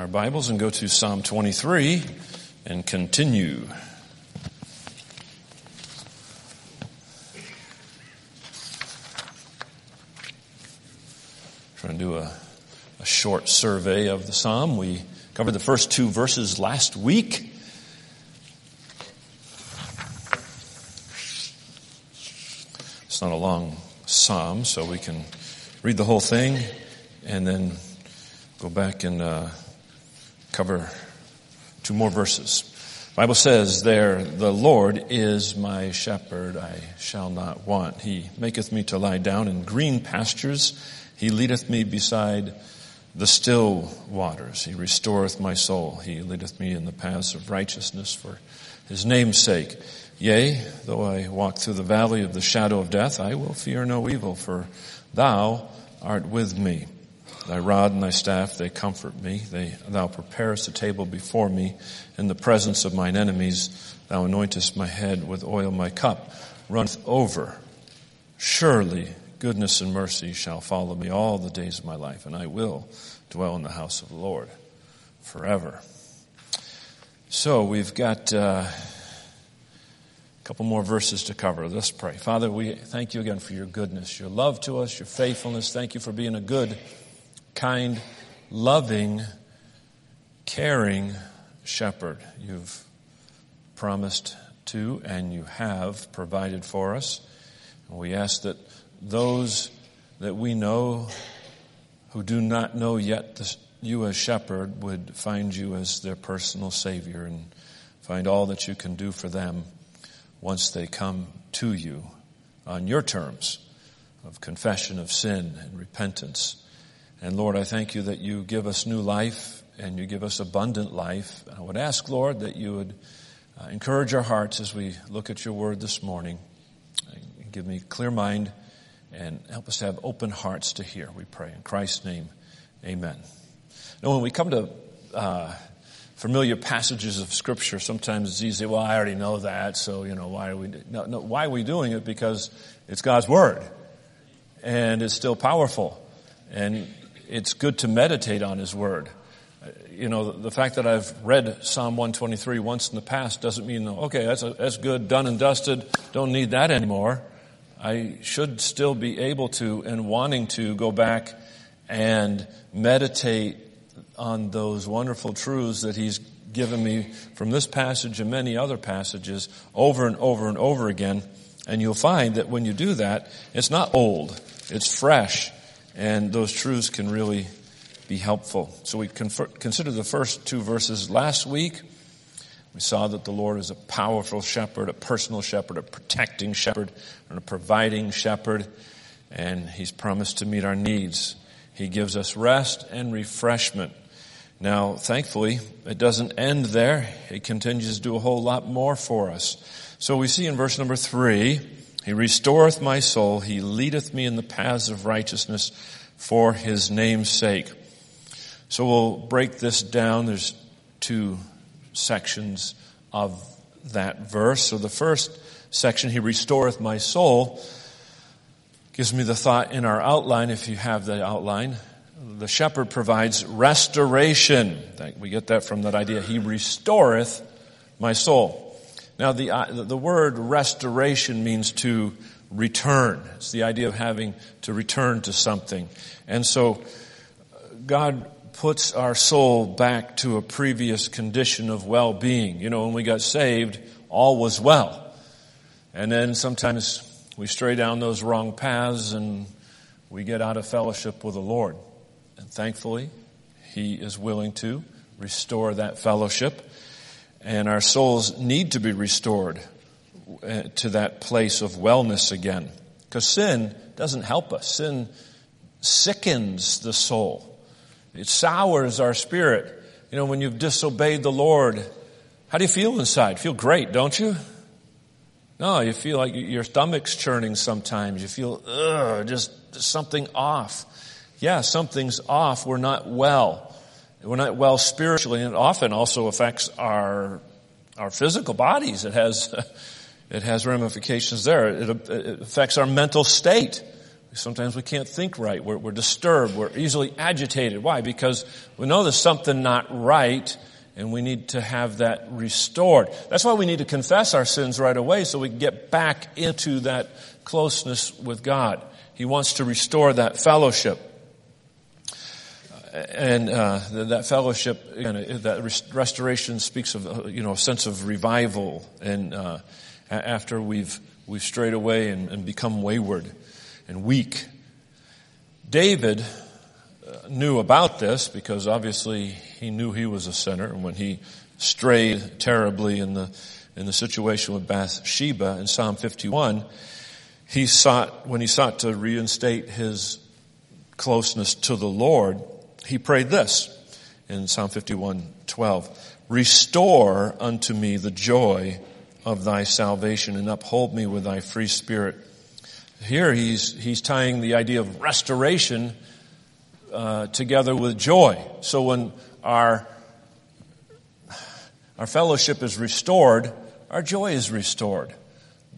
our Bibles and go to Psalm 23 and continue. Trying to do a, a short survey of the Psalm. We covered the first two verses last week. It's not a long Psalm, so we can read the whole thing and then go back and uh, cover two more verses. Bible says there, the Lord is my shepherd, I shall not want. He maketh me to lie down in green pastures. He leadeth me beside the still waters. He restoreth my soul. He leadeth me in the paths of righteousness for his name's sake. Yea, though I walk through the valley of the shadow of death, I will fear no evil, for thou art with me. Thy rod and thy staff, they comfort me. They, thou preparest a table before me in the presence of mine enemies. Thou anointest my head with oil. My cup runneth over. Surely goodness and mercy shall follow me all the days of my life, and I will dwell in the house of the Lord forever. So we've got uh, a couple more verses to cover. Let's pray. Father, we thank you again for your goodness, your love to us, your faithfulness. Thank you for being a good kind, loving, caring shepherd. You've promised to and you have provided for us. And we ask that those that we know who do not know yet the, you as shepherd would find you as their personal savior and find all that you can do for them once they come to you on your terms of confession of sin and repentance and Lord, I thank you that you give us new life and you give us abundant life. I would ask, Lord, that you would uh, encourage our hearts as we look at your word this morning. Give me a clear mind and help us to have open hearts to hear, we pray. In Christ's name, amen. Now, when we come to uh, familiar passages of Scripture, sometimes it's easy, well, I already know that, so, you know, why are we, no, no, why are we doing it? Because it's God's Word. And it's still powerful. And it's good to meditate on His Word. You know, the fact that I've read Psalm 123 once in the past doesn't mean, okay, that's, a, that's good, done and dusted, don't need that anymore. I should still be able to and wanting to go back and meditate on those wonderful truths that He's given me from this passage and many other passages over and over and over again. And you'll find that when you do that, it's not old, it's fresh, and those truths can really be helpful. So we confer- considered the first two verses last week. We saw that the Lord is a powerful shepherd, a personal shepherd, a protecting shepherd, and a providing shepherd, and He's promised to meet our needs. He gives us rest and refreshment. Now, thankfully, it doesn't end there. He continues to do a whole lot more for us. So we see in verse number three, he restoreth my soul. He leadeth me in the paths of righteousness for his name's sake. So we'll break this down. There's two sections of that verse. So the first section, he restoreth my soul, gives me the thought in our outline, if you have the outline. The shepherd provides restoration. We get that from that idea. He restoreth my soul. Now, the, uh, the word restoration means to return. It's the idea of having to return to something. And so, God puts our soul back to a previous condition of well-being. You know, when we got saved, all was well. And then sometimes we stray down those wrong paths and we get out of fellowship with the Lord. And thankfully, He is willing to restore that fellowship and our souls need to be restored uh, to that place of wellness again. Because sin doesn't help us. Sin sickens the soul. It sours our spirit. You know, when you've disobeyed the Lord, how do you feel inside? Feel great, don't you? No, you feel like your stomach's churning sometimes. You feel, ugh, just something off. Yeah, something's off. We're not well. We're not well spiritually, and it often also affects our our physical bodies. It has it has ramifications there. It, it affects our mental state. Sometimes we can't think right. We're, we're disturbed. We're easily agitated. Why? Because we know there's something not right and we need to have that restored. That's why we need to confess our sins right away so we can get back into that closeness with God. He wants to restore that fellowship. And uh, that fellowship, know, that restoration speaks of uh, you know a sense of revival, and uh, after we've we've strayed away and, and become wayward and weak. David uh, knew about this because obviously he knew he was a sinner and when he strayed terribly in the in the situation with Bathsheba in Psalm 51 he sought when he sought to reinstate his closeness to the Lord he prayed this in Psalm 51 12 restore unto me the joy of thy salvation and uphold me with thy free spirit here he's, he's tying the idea of restoration uh, together with joy. So when our, our fellowship is restored, our joy is restored.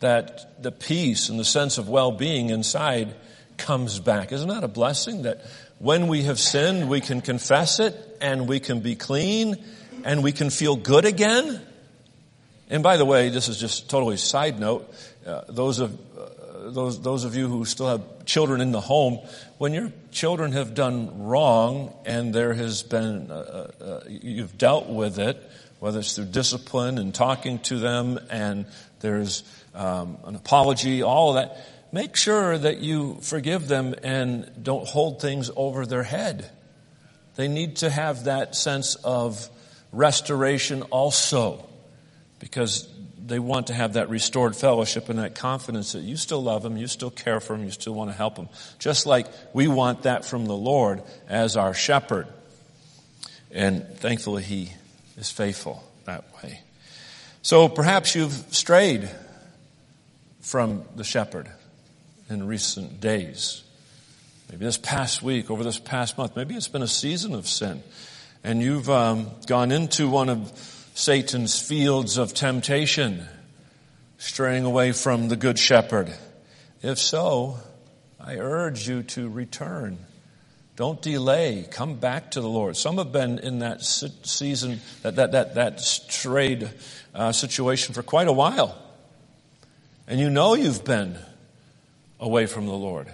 That the peace and the sense of well-being inside comes back. Isn't that a blessing that when we have sinned, we can confess it and we can be clean and we can feel good again? And by the way, this is just totally side note. Uh, those of those, those of you who still have children in the home, when your children have done wrong and there has been, uh, uh, uh, you've dealt with it, whether it's through discipline and talking to them and there's um, an apology, all of that, make sure that you forgive them and don't hold things over their head. They need to have that sense of restoration also because they want to have that restored fellowship and that confidence that you still love them, you still care for them, you still want to help them. Just like we want that from the Lord as our shepherd. And thankfully he is faithful that way. So perhaps you've strayed from the shepherd in recent days. Maybe this past week, over this past month, maybe it's been a season of sin. And you've um, gone into one of Satan's fields of temptation, straying away from the Good Shepherd? If so, I urge you to return. Don't delay. Come back to the Lord. Some have been in that season, that, that, that, that strayed uh, situation for quite a while. And you know you've been away from the Lord.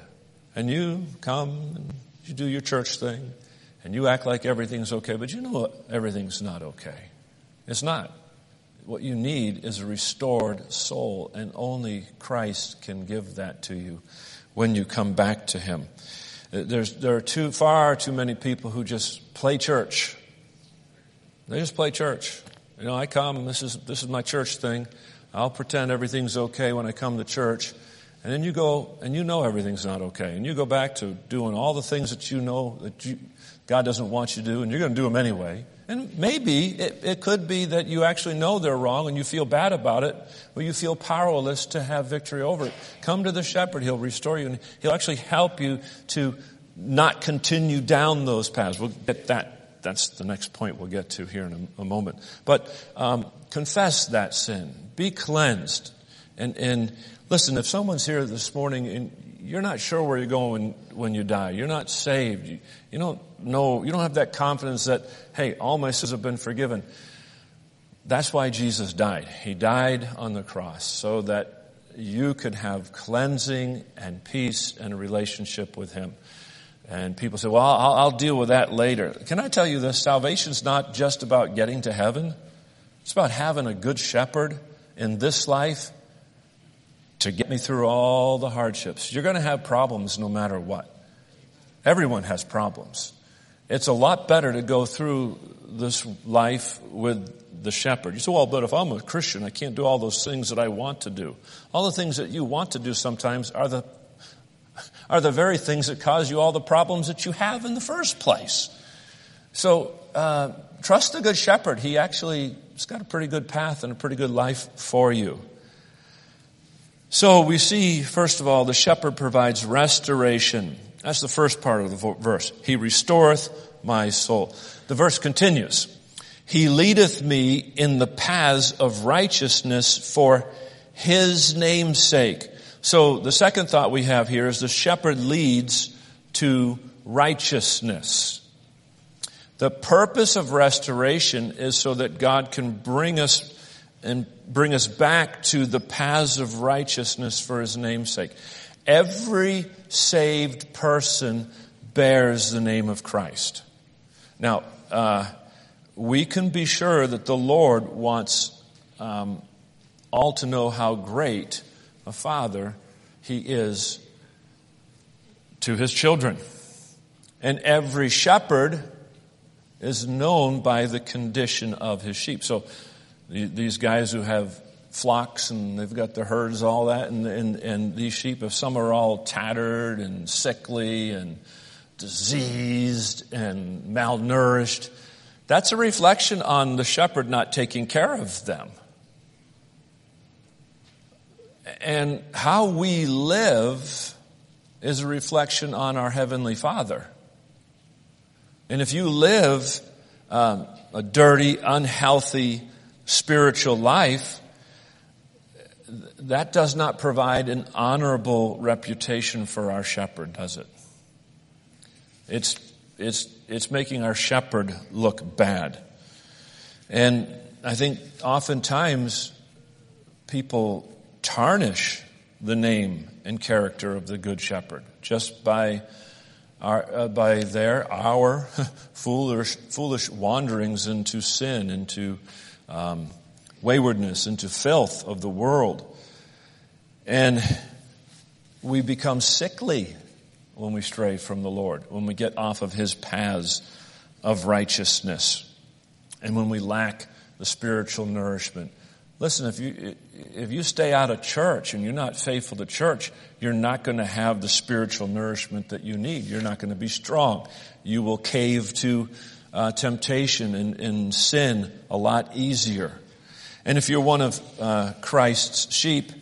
And you come and you do your church thing and you act like everything's okay, but you know everything's not okay. It's not. What you need is a restored soul, and only Christ can give that to you when you come back to Him. Uh, there's, there are too, far too many people who just play church. They just play church. You know, I come, this is, this is my church thing. I'll pretend everything's okay when I come to church. And then you go, and you know everything's not okay. And you go back to doing all the things that you know that you, God doesn't want you to do, and you're going to do them anyway. And maybe it, it, could be that you actually know they're wrong and you feel bad about it, or you feel powerless to have victory over it. Come to the shepherd. He'll restore you and he'll actually help you to not continue down those paths. We'll get that. That's the next point we'll get to here in a, a moment. But um, confess that sin. Be cleansed. And, and listen, if someone's here this morning and you're not sure where you're going when you die. You're not saved. You, you don't know, you don't have that confidence that, hey, all my sins have been forgiven. That's why Jesus died. He died on the cross so that you could have cleansing and peace and a relationship with Him. And people say, well, I'll, I'll deal with that later. Can I tell you this? Salvation's not just about getting to heaven. It's about having a good shepherd in this life to get me through all the hardships. You're going to have problems no matter what. Everyone has problems. It's a lot better to go through this life with the shepherd. You say, well, but if I'm a Christian, I can't do all those things that I want to do. All the things that you want to do sometimes are the, are the very things that cause you all the problems that you have in the first place. So, uh, trust the good shepherd. He actually has got a pretty good path and a pretty good life for you. So we see, first of all, the shepherd provides restoration. That's the first part of the verse. He restoreth my soul. The verse continues. He leadeth me in the paths of righteousness for his name's sake. So the second thought we have here is the shepherd leads to righteousness. The purpose of restoration is so that God can bring us and bring us back to the paths of righteousness for his namesake. Every saved person bears the name of Christ. Now, uh, we can be sure that the Lord wants um, all to know how great a father he is to his children. And every shepherd is known by the condition of his sheep. So these guys who have flocks and they've got their herds, all that, and, and, and these sheep, if some are all tattered and sickly and diseased and malnourished, that's a reflection on the shepherd not taking care of them. And how we live is a reflection on our Heavenly Father. And if you live um, a dirty, unhealthy spiritual life, that does not provide an honorable reputation for our shepherd, does it? It's, it's, it's making our shepherd look bad. And I think oftentimes people tarnish the name and character of the good shepherd just by our, uh, by their our foolish foolish wanderings into sin into um, waywardness into filth of the world and we become sickly when we stray from the Lord when we get off of his paths of righteousness and when we lack the spiritual nourishment Listen, if you, if you stay out of church and you're not faithful to church, you're not going to have the spiritual nourishment that you need. You're not going to be strong. You will cave to uh, temptation and, and, sin a lot easier. And if you're one of uh, Christ's sheep,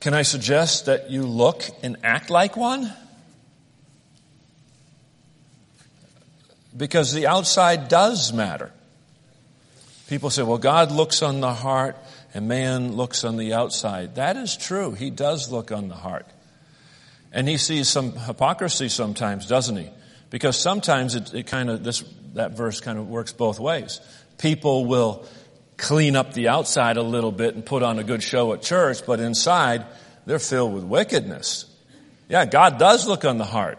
can I suggest that you look and act like one? Because the outside does matter. People say, well, God looks on the heart and man looks on the outside. That is true. He does look on the heart. And he sees some hypocrisy sometimes, doesn't he? Because sometimes it, it kind of, this, that verse kind of works both ways. People will clean up the outside a little bit and put on a good show at church, but inside, they're filled with wickedness. Yeah, God does look on the heart.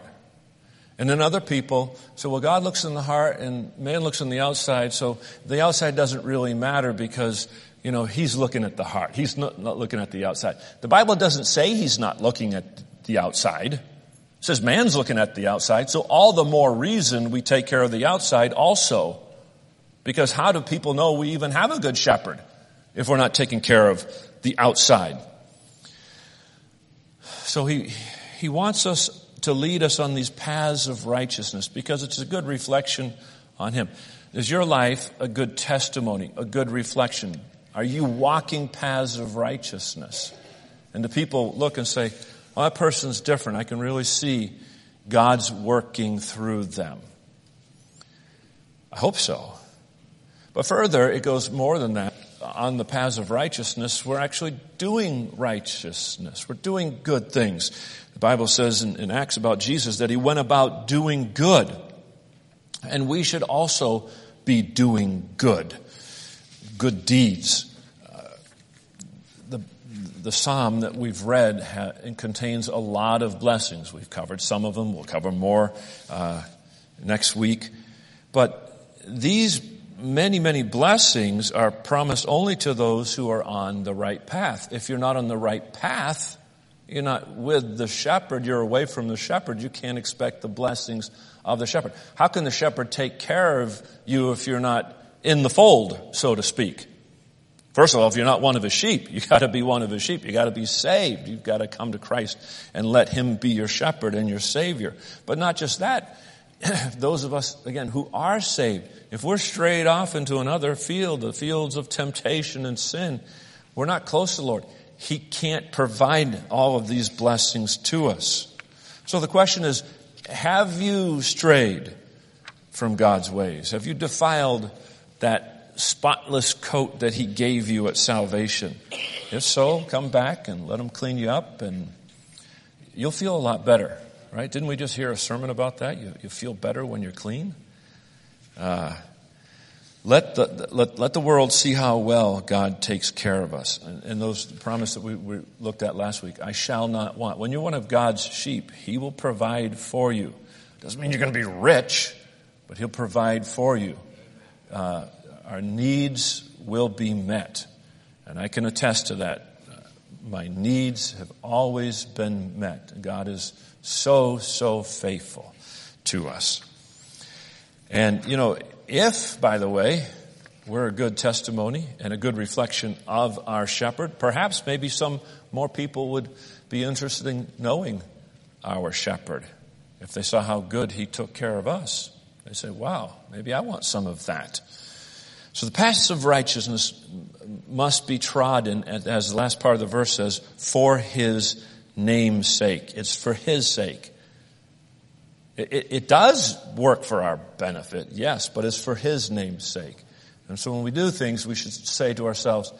And then other people say, well, God looks in the heart and man looks on the outside, so the outside doesn't really matter because, you know, he's looking at the heart. He's not, not looking at the outside. The Bible doesn't say he's not looking at the outside. It says man's looking at the outside, so all the more reason we take care of the outside also. Because how do people know we even have a good shepherd if we're not taking care of the outside? So he, he wants us to lead us on these paths of righteousness because it's a good reflection on Him. Is your life a good testimony, a good reflection? Are you walking paths of righteousness? And the people look and say, well, that person's different. I can really see God's working through them. I hope so. But further, it goes more than that. On the paths of righteousness, we're actually doing righteousness. We're doing good things. The Bible says in, in Acts about Jesus that he went about doing good. And we should also be doing good, good deeds. The, the psalm that we've read ha, contains a lot of blessings. We've covered some of them. We'll cover more uh, next week. But these many, many blessings are promised only to those who are on the right path. If you're not on the right path, you're not with the shepherd, you're away from the shepherd, you can't expect the blessings of the shepherd. How can the shepherd take care of you if you're not in the fold, so to speak? First of all, if you're not one of his sheep, you gotta be one of his sheep. You gotta be saved. You've gotta come to Christ and let him be your shepherd and your savior. But not just that. Those of us, again, who are saved, if we're strayed off into another field, the fields of temptation and sin, we're not close to the Lord. He can't provide all of these blessings to us. So the question is, have you strayed from God's ways? Have you defiled that spotless coat that He gave you at salvation? If so, come back and let him clean you up and you'll feel a lot better, right? Didn't we just hear a sermon about that? You, you feel better when you're clean? Uh, let the, let, let the world see how well God takes care of us. And, and those promise that we, we looked at last week, I shall not want. When you're one of God's sheep, He will provide for you. Doesn't mean you're going to be rich, but He'll provide for you. Uh, our needs will be met. And I can attest to that. My needs have always been met. God is so, so faithful to us. And, you know, if, by the way, we're a good testimony and a good reflection of our shepherd, perhaps maybe some more people would be interested in knowing our shepherd. If they saw how good he took care of us, they say, wow, maybe I want some of that. So the paths of righteousness must be trodden, as the last part of the verse says, for his name's sake. It's for his sake. It, it, does work for our benefit, yes, but it's for His name's sake. And so when we do things, we should say to ourselves,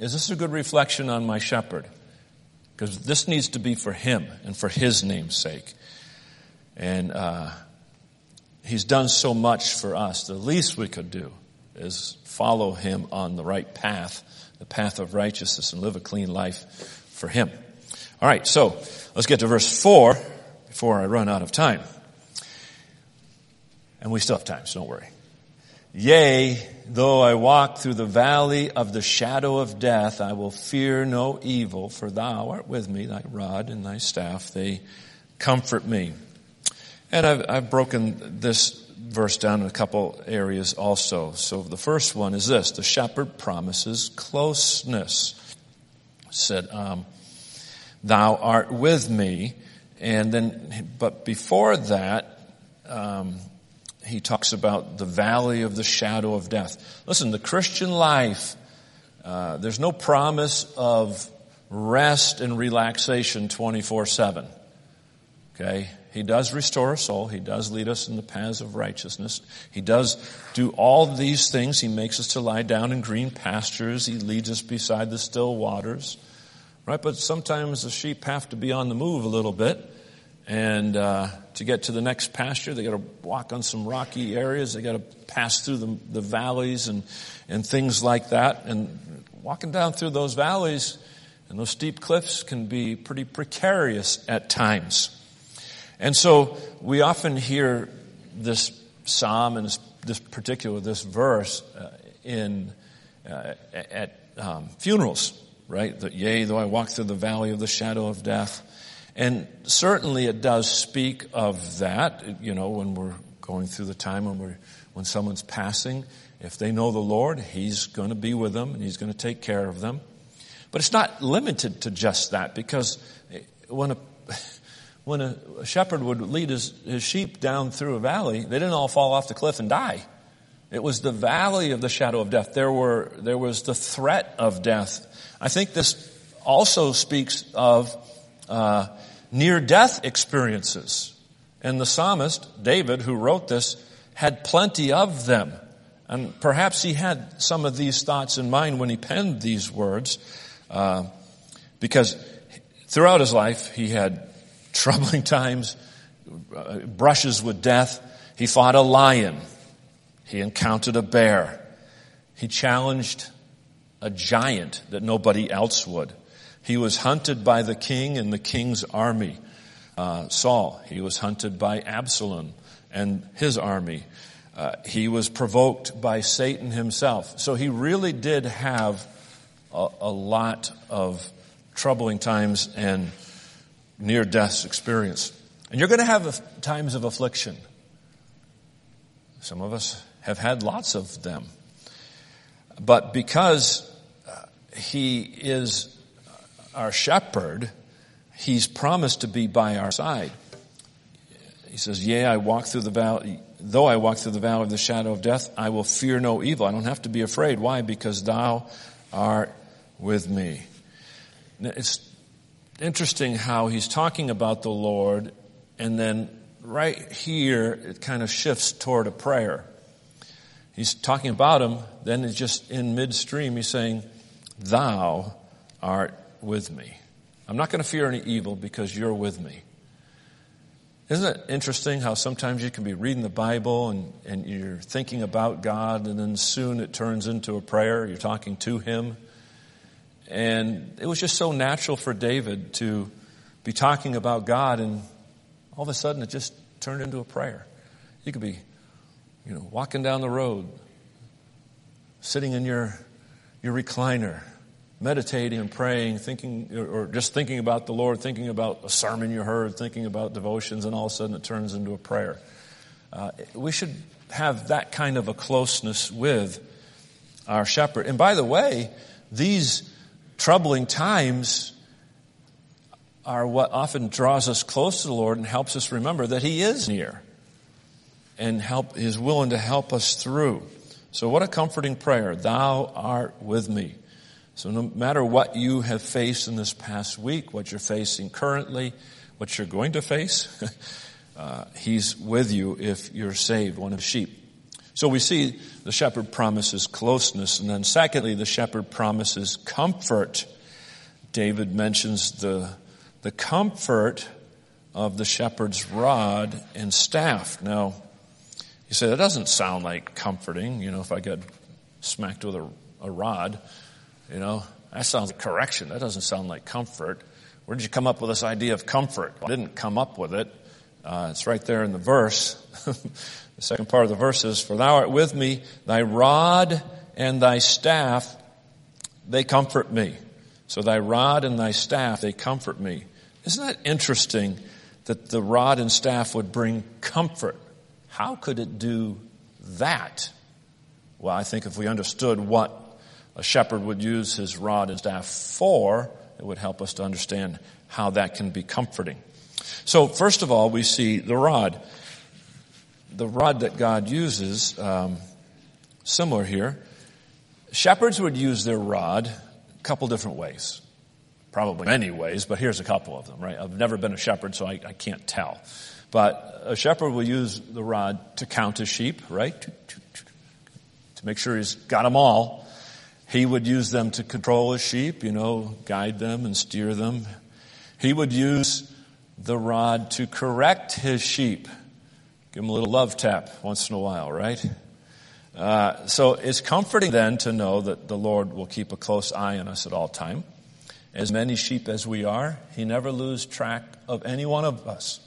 is this a good reflection on my shepherd? Because this needs to be for Him and for His name's sake. And uh, He's done so much for us. The least we could do is follow Him on the right path, the path of righteousness, and live a clean life for Him. All right, so let's get to verse 4 before I run out of time. And we still have time, so don't worry. Yea, though I walk through the valley of the shadow of death, I will fear no evil, for thou art with me, thy rod and thy staff, they comfort me. And I've, I've broken this verse down in a couple areas also. So the first one is this, the shepherd promises closeness. Said, um, thou art with me. And then, but before that, um, he talks about the valley of the shadow of death. Listen, the Christian life, uh, there's no promise of rest and relaxation 24-7. Okay? He does restore us soul. He does lead us in the paths of righteousness. He does do all these things. He makes us to lie down in green pastures. He leads us beside the still waters. Right? But sometimes the sheep have to be on the move a little bit. And uh, to get to the next pasture, they got to walk on some rocky areas. They got to pass through the, the valleys and and things like that. And walking down through those valleys and those steep cliffs can be pretty precarious at times. And so we often hear this psalm and this, this particular this verse uh, in uh, at um, funerals, right? That yea, though I walk through the valley of the shadow of death. And certainly it does speak of that, you know, when we're going through the time when we're, when someone's passing. If they know the Lord, He's going to be with them and He's going to take care of them. But it's not limited to just that because when a, when a shepherd would lead his, his sheep down through a valley, they didn't all fall off the cliff and die. It was the valley of the shadow of death. There were, there was the threat of death. I think this also speaks of, uh, near death experiences. And the psalmist, David, who wrote this, had plenty of them. And perhaps he had some of these thoughts in mind when he penned these words, uh, because throughout his life he had troubling times, brushes with death. He fought a lion. He encountered a bear. He challenged a giant that nobody else would. He was hunted by the king and the king's army. Uh, Saul, he was hunted by Absalom and his army. Uh, he was provoked by Satan himself. So he really did have a, a lot of troubling times and near death experience. And you're going to have times of affliction. Some of us have had lots of them. But because uh, he is our shepherd, he's promised to be by our side. He says, yea, I walk through the valley, though I walk through the valley of the shadow of death, I will fear no evil. I don't have to be afraid. Why? Because thou art with me. It's interesting how he's talking about the Lord and then right here it kind of shifts toward a prayer. He's talking about him, then it's just in midstream he's saying, thou art with me. I'm not going to fear any evil because you're with me. Isn't it interesting how sometimes you can be reading the Bible and, and you're thinking about God and then soon it turns into a prayer. You're talking to Him. And it was just so natural for David to be talking about God and all of a sudden it just turned into a prayer. You could be, you know, walking down the road, sitting in your, your recliner, meditating and praying, thinking, or just thinking about the Lord, thinking about a sermon you heard, thinking about devotions, and all of a sudden it turns into a prayer. Uh, we should have that kind of a closeness with our shepherd. And by the way, these troubling times are what often draws us close to the Lord and helps us remember that He is near and help is willing to help us through. So what a comforting prayer. Thou art with me. So no matter what you have faced in this past week, what you're facing currently, what you're going to face, uh, he's with you if you're saved, one of sheep. So we see the shepherd promises closeness, and then secondly, the shepherd promises comfort. David mentions the, the comfort of the shepherd's rod and staff. Now, you say, that doesn't sound like comforting, you know, if I get smacked with a, a rod. You know, that sounds like correction. That doesn't sound like comfort. Where did you come up with this idea of comfort? I didn't come up with it. Uh, it's right there in the verse. the second part of the verse is, For thou art with me, thy rod and thy staff, they comfort me. So thy rod and thy staff, they comfort me. Isn't that interesting that the rod and staff would bring comfort? How could it do that? Well, I think if we understood what a shepherd would use his rod and staff for, it would help us to understand how that can be comforting. So first of all, we see the rod. The rod that God uses, um, similar here. Shepherds would use their rod a couple different ways. Probably many ways, but here's a couple of them, right? I've never been a shepherd, so I, I can't tell. But a shepherd will use the rod to count his sheep, right? To, make sure he's got them all. He would use them to control his sheep, you know, guide them and steer them. He would use the rod to correct his sheep. Give him a little love tap once in a while, right? Uh, so it's comforting then to know that the Lord will keep a close eye on us at all time. As many sheep as we are, He never loses track of any one of us,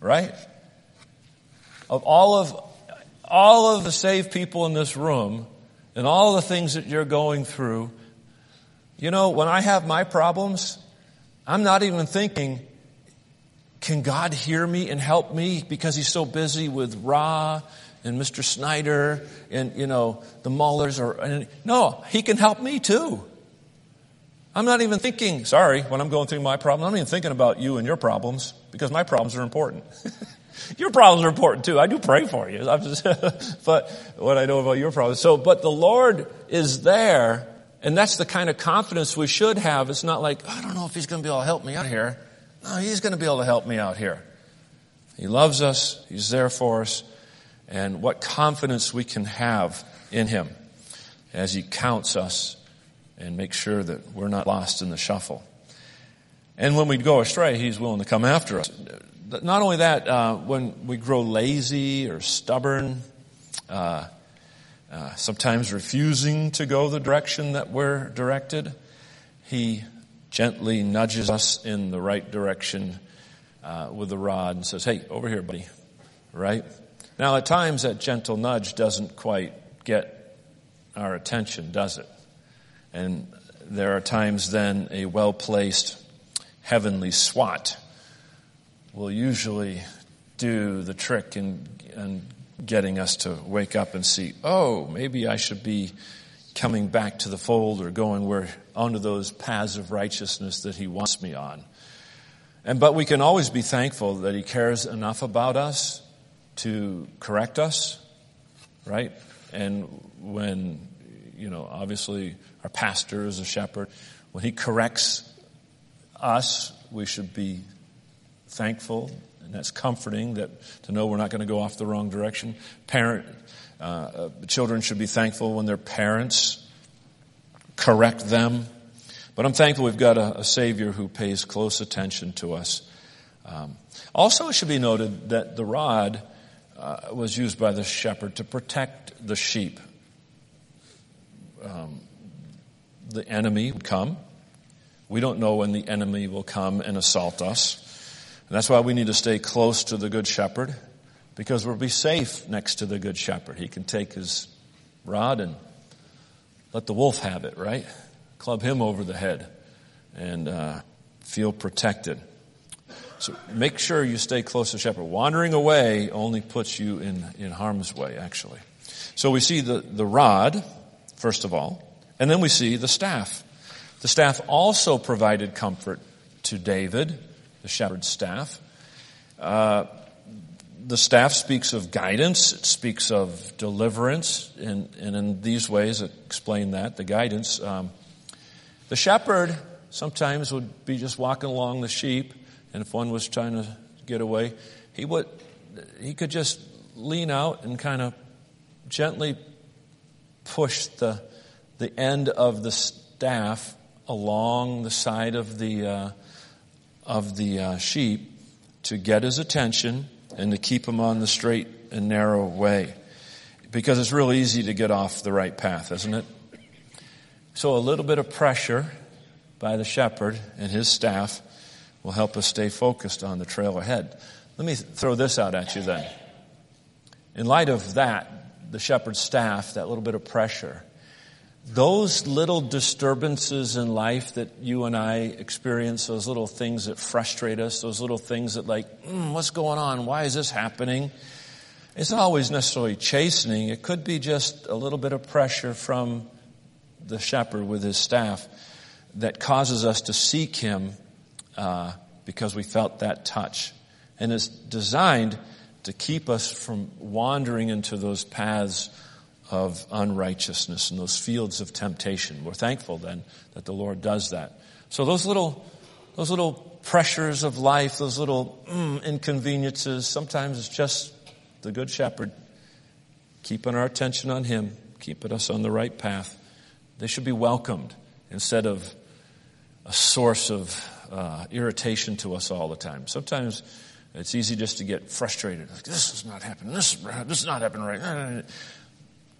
right? Of all of all of the saved people in this room, and all the things that you're going through, you know, when I have my problems, I'm not even thinking, can God hear me and help me because he's so busy with Ra and Mr. Snyder and, you know, the Mullers or, and, no, he can help me too. I'm not even thinking, sorry, when I'm going through my problem, I'm not even thinking about you and your problems because my problems are important. Your problems are important too. I do pray for you. Just, but what I know about your problems. So, but the Lord is there, and that's the kind of confidence we should have. It's not like, oh, I don't know if He's going to be able to help me out here. No, He's going to be able to help me out here. He loves us. He's there for us. And what confidence we can have in Him as He counts us and makes sure that we're not lost in the shuffle. And when we go astray, He's willing to come after us not only that, uh, when we grow lazy or stubborn, uh, uh, sometimes refusing to go the direction that we're directed, He gently nudges us in the right direction uh, with the rod and says, "Hey, over here, buddy." Right? Now, at times that gentle nudge doesn't quite get our attention, does it? And there are times then a well placed heavenly swat will usually do the trick in, in getting us to wake up and see, oh, maybe I should be coming back to the fold or going where onto those paths of righteousness that he wants me on. And but we can always be thankful that he cares enough about us to correct us, right? And when you know, obviously our pastor is a shepherd, when he corrects us, we should be thankful, and that's comforting that to know we're not going to go off the wrong direction. Parent, uh, uh, children should be thankful when their parents correct them. But I'm thankful we've got a, a Savior who pays close attention to us. Um, also, it should be noted that the rod uh, was used by the shepherd to protect the sheep. Um, the enemy would come. We don't know when the enemy will come and assault us. And that's why we need to stay close to the good shepherd because we'll be safe next to the good shepherd. He can take his rod and let the wolf have it, right? Club him over the head and uh, feel protected. So make sure you stay close to the shepherd. Wandering away only puts you in, in harm's way, actually. So we see the, the rod, first of all, and then we see the staff. The staff also provided comfort to David, the shepherd's staff. Uh, the staff speaks of guidance, it speaks of deliverance, and, and in these ways explain that, the guidance. Um, the shepherd sometimes would be just walking along the sheep and if one was trying to get away, he would, he could just lean out and kind of gently push the, the end of the staff along the side of the, uh, of the uh, sheep to get his attention and to keep them on the straight and narrow way. Because it's real easy to get off the right path, isn't it? So a little bit of pressure by the shepherd and his staff will help us stay focused on the trail ahead. Let me throw this out at you then. In light of that, the shepherd's staff, that little bit of pressure, those little disturbances in life that you and I experience, those little things that frustrate us, those little things that like, mm, what's going on? Why is this happening? It's not always necessarily chastening. It could be just a little bit of pressure from the shepherd with his staff that causes us to seek him uh, because we felt that touch. And it's designed to keep us from wandering into those paths of unrighteousness and those fields of temptation. We're thankful then that the Lord does that. So those little, those little pressures of life, those little mm, inconveniences, sometimes it's just the Good Shepherd keeping our attention on Him, keeping us on the right path. They should be welcomed instead of a source of uh, irritation to us all the time. Sometimes it's easy just to get frustrated. Like, this is not happening. This, this is not happening right.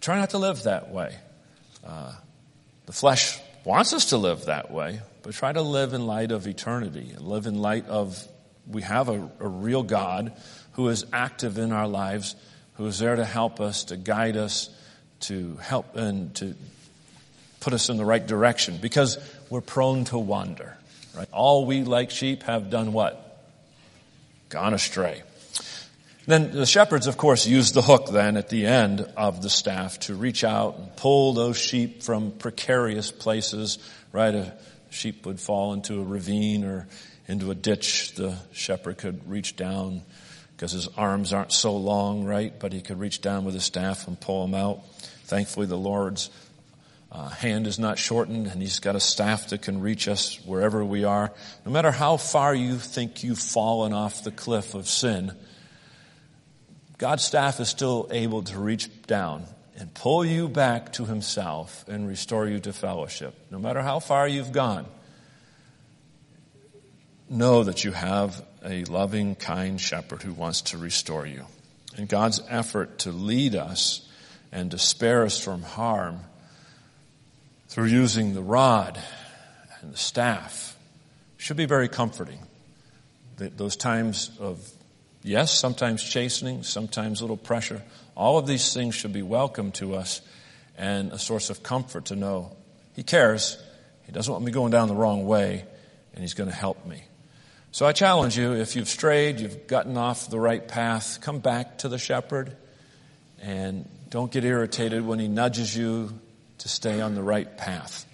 Try not to live that way. Uh, the flesh wants us to live that way, but try to live in light of eternity and live in light of we have a, a real God who is active in our lives, who is there to help us, to guide us, to help and to put us in the right direction because we're prone to wander. Right? All we like sheep have done what? Gone astray. Then the shepherds, of course, used the hook then at the end of the staff to reach out and pull those sheep from precarious places, right? A sheep would fall into a ravine or into a ditch. The shepherd could reach down because his arms aren't so long, right? But he could reach down with his staff and pull them out. Thankfully, the Lord's uh, hand is not shortened and he's got a staff that can reach us wherever we are. No matter how far you think you've fallen off the cliff of sin, God's staff is still able to reach down and pull you back to himself and restore you to fellowship. No matter how far you've gone, know that you have a loving, kind shepherd who wants to restore you. And God's effort to lead us and to spare us from harm through using the rod and the staff should be very comforting. Those times of, yes, sometimes chastening, sometimes a little pressure, all of these things should be welcome to us and a source of comfort to know He cares. He doesn't want me going down the wrong way, and He's going to help me. So I challenge you, if you've strayed, you've gotten off the right path, come back to the shepherd and don't get irritated when he nudges you to stay on the right path.